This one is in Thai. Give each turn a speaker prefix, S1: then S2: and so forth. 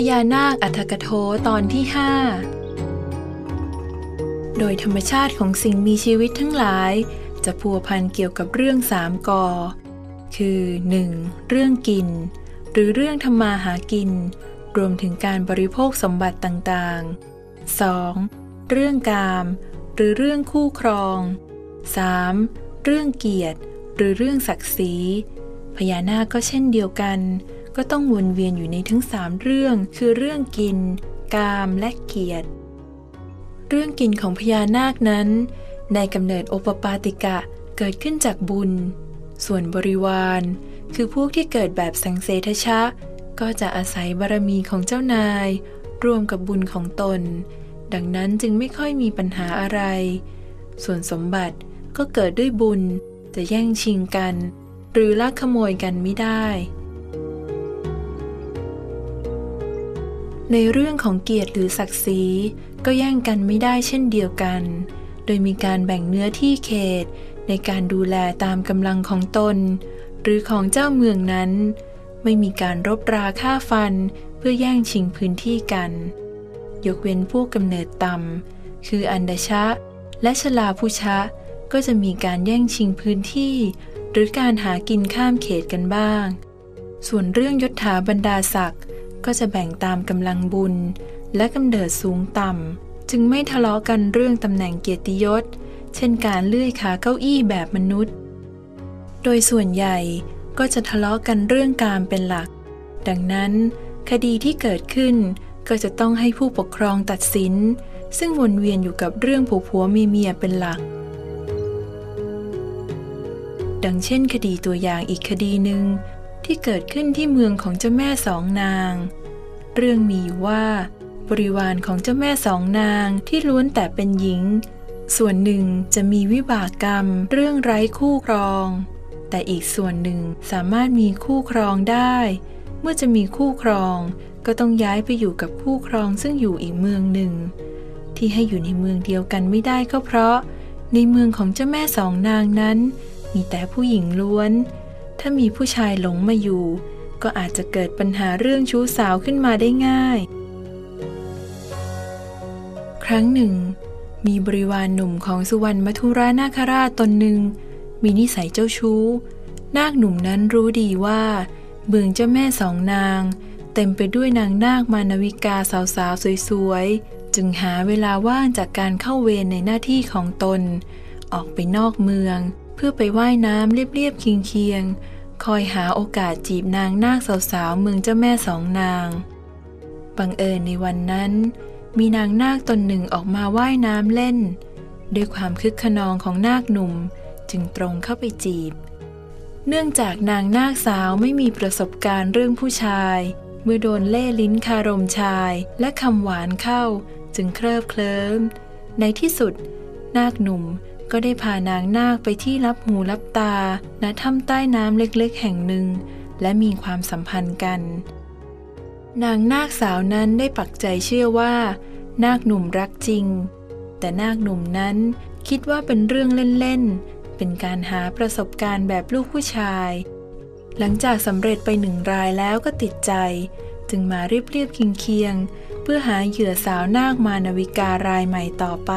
S1: พญานาคอัฏฐกโทตอนที่ห้าโดยธรรมชาติของสิ่งมีชีวิตทั้งหลาย จะพัวพันเกี่ยวกับเรื่องสามกอ คือ 1. เรื่องกิน หรือเรื่องทำมาหากิน รวมถึงการบริโภคสมบัติต่างๆ 2. เรื่องกาม หรือเรื่องคู่ครอง 3. เรื่องเกียรติ หรือเรื่องศักดิ์ศรีพญานาคก็เช่นเดียวกัน ก็ต้องวนเวียนอยู่ในทั้งสามเรื่อง คือเรื่องกิน กามและเกียรติ เรื่องกินของพญานาคนั้น ในกำเนิดโอปปาติกะเกิดขึ้นจากบุญ ส่วนบริวาร คือพวกที่เกิดแบบสังเสทชะ ก็จะอาศัยบารมีของเจ้านาย รวมกับบุญของตน ดังนั้นจึงไม่ค่อยมีปัญหาอะไร ส่วนสมบัติก็เกิดด้วยบุญจะแย่งชิงกัน หรือลักขโมยกันไม่ได้ ในเรื่องของเกียรติหรือศักดิ์ศรีก็แย่งกันไม่ได้เช่นเดียวกัน โดยมีการแบ่งเนื้อที่เขต ในการดูแลตามกำลังของตน หรือของเจ้าเมืองนั้น ไม่มีการรบราฆ่าฟันเพื่อแย่งชิงพื้นที่กัน ยกเว้นพวกกำเนิดต่ำคืออันดชะ และชลาผู้ชะ ก็จะมีการแย่งชิงพื้นที่ หรือการหากินข้ามเขตกันบ้าง ส่วนเรื่องยศถาบรรดาศักดิ์ ก็จะแบ่งตามกำลังบุญ และกำเนิดสูงต่ำ จึงไม่ทะเลาะกันเรื่องตำแหน่งเกียรติยศ เช่นการเลื่อยขาเก้าอี้แบบมนุษย์ โดยส่วนใหญ่ก็จะทะเลาะกันเรื่องการเป็นหลัก ดังนั้น คดีที่เกิดขึ้นก็จะต้องให้ผู้ปกครองตัดสิน ซึ่งวนเวียนอยู่กับเรื่องผัวผัวเมียเมียเป็นหลัก ดังเช่น คดีตัวอย่างอีกคดีหนึ่ง ที่เกิดขึ้นที่เมืองของเจ้าแม่สองนาง เรื่องมีว่า บริวารของเจ้าแม่สองนางที่ล้วนแต่เป็นหญิง ส่วนหนึ่งจะมีวิบากกรรมเรื่องไร้คู่ครอง แต่อีกส่วนหนึ่งสามารถมีคู่ครองได้ เมื่อจะมีคู่ครองก็ต้องย้ายไปอยู่กับคู่ครองซึ่งอยู่อีกเมืองหนึ่ง ที่ให้อยู่ในเมืองเดียวกันไม่ได้ก็เพราะ ในเมืองของเจ้าแม่สองนางนั้น มีแต่ผู้หญิงล้วน ถ้ามีผู้ชายหลงมาอยู่ ก็อาจจะเกิดปัญหาเรื่องชู้สาวขึ้นมาได้ง่าย ครั้งหนึ่ง มีบริวารหนุ่มของสุวรรณมัทุรานาคราชตนหนึ่ง มีนิสัยเจ้าชู้ นาคหนุ่มนั้นรู้ดีว่าเมืองเจ้าแม่สองนาง เต็มไปด้วยนางนาคมานวิกาสาวๆสวยๆ จึงหาเวลาว่างจากการเข้าเวรในหน้าที่ของตน ออกไปนอกเมือง เพื่อไปว่ายน้ำเรียบๆเคียงๆ คอยหาโอกาสจีบนางนาคสาวๆเมืองเจ้าแม่สองนาง บังเอิญในวันนั้น มีนางนาคตนหนึ่งออกมาว่ายน้ำเล่น ด้วยความคึกขนองของนาคหนุ่มจึงตรงเข้าไปจีบ เนื่องจากนางนาคสาวไม่มีประสบการณ์เรื่องผู้ชาย เมื่อโดนเล่ลิ้นคารมชายและคำหวานเข้าจึงเคลิบเคลิ้มในที่สุด นาคหนุ่ม ก็ได้พานางนาคไปที่รับหูรับตาณถ้ำใต้น้ำเล็กๆ แห่งหนึ่ง และมีความสัมพันธ์กัน นางนาคสาวนั้นได้ปักใจเชื่อว่า นาคหนุ่มรักจริง แต่นาคหนุ่มนั้นคิดว่าเป็นเรื่องเล่นๆ เป็นการหาประสบการณ์แบบลูกผู้ชาย หลังจากสำเร็จไปหนึ่งรายแล้วก็ติดใจ จึงมาเรียบๆเคียงๆเพื่อหาเหยื่อสาวนาคมานวิการายใหม่ต่อไป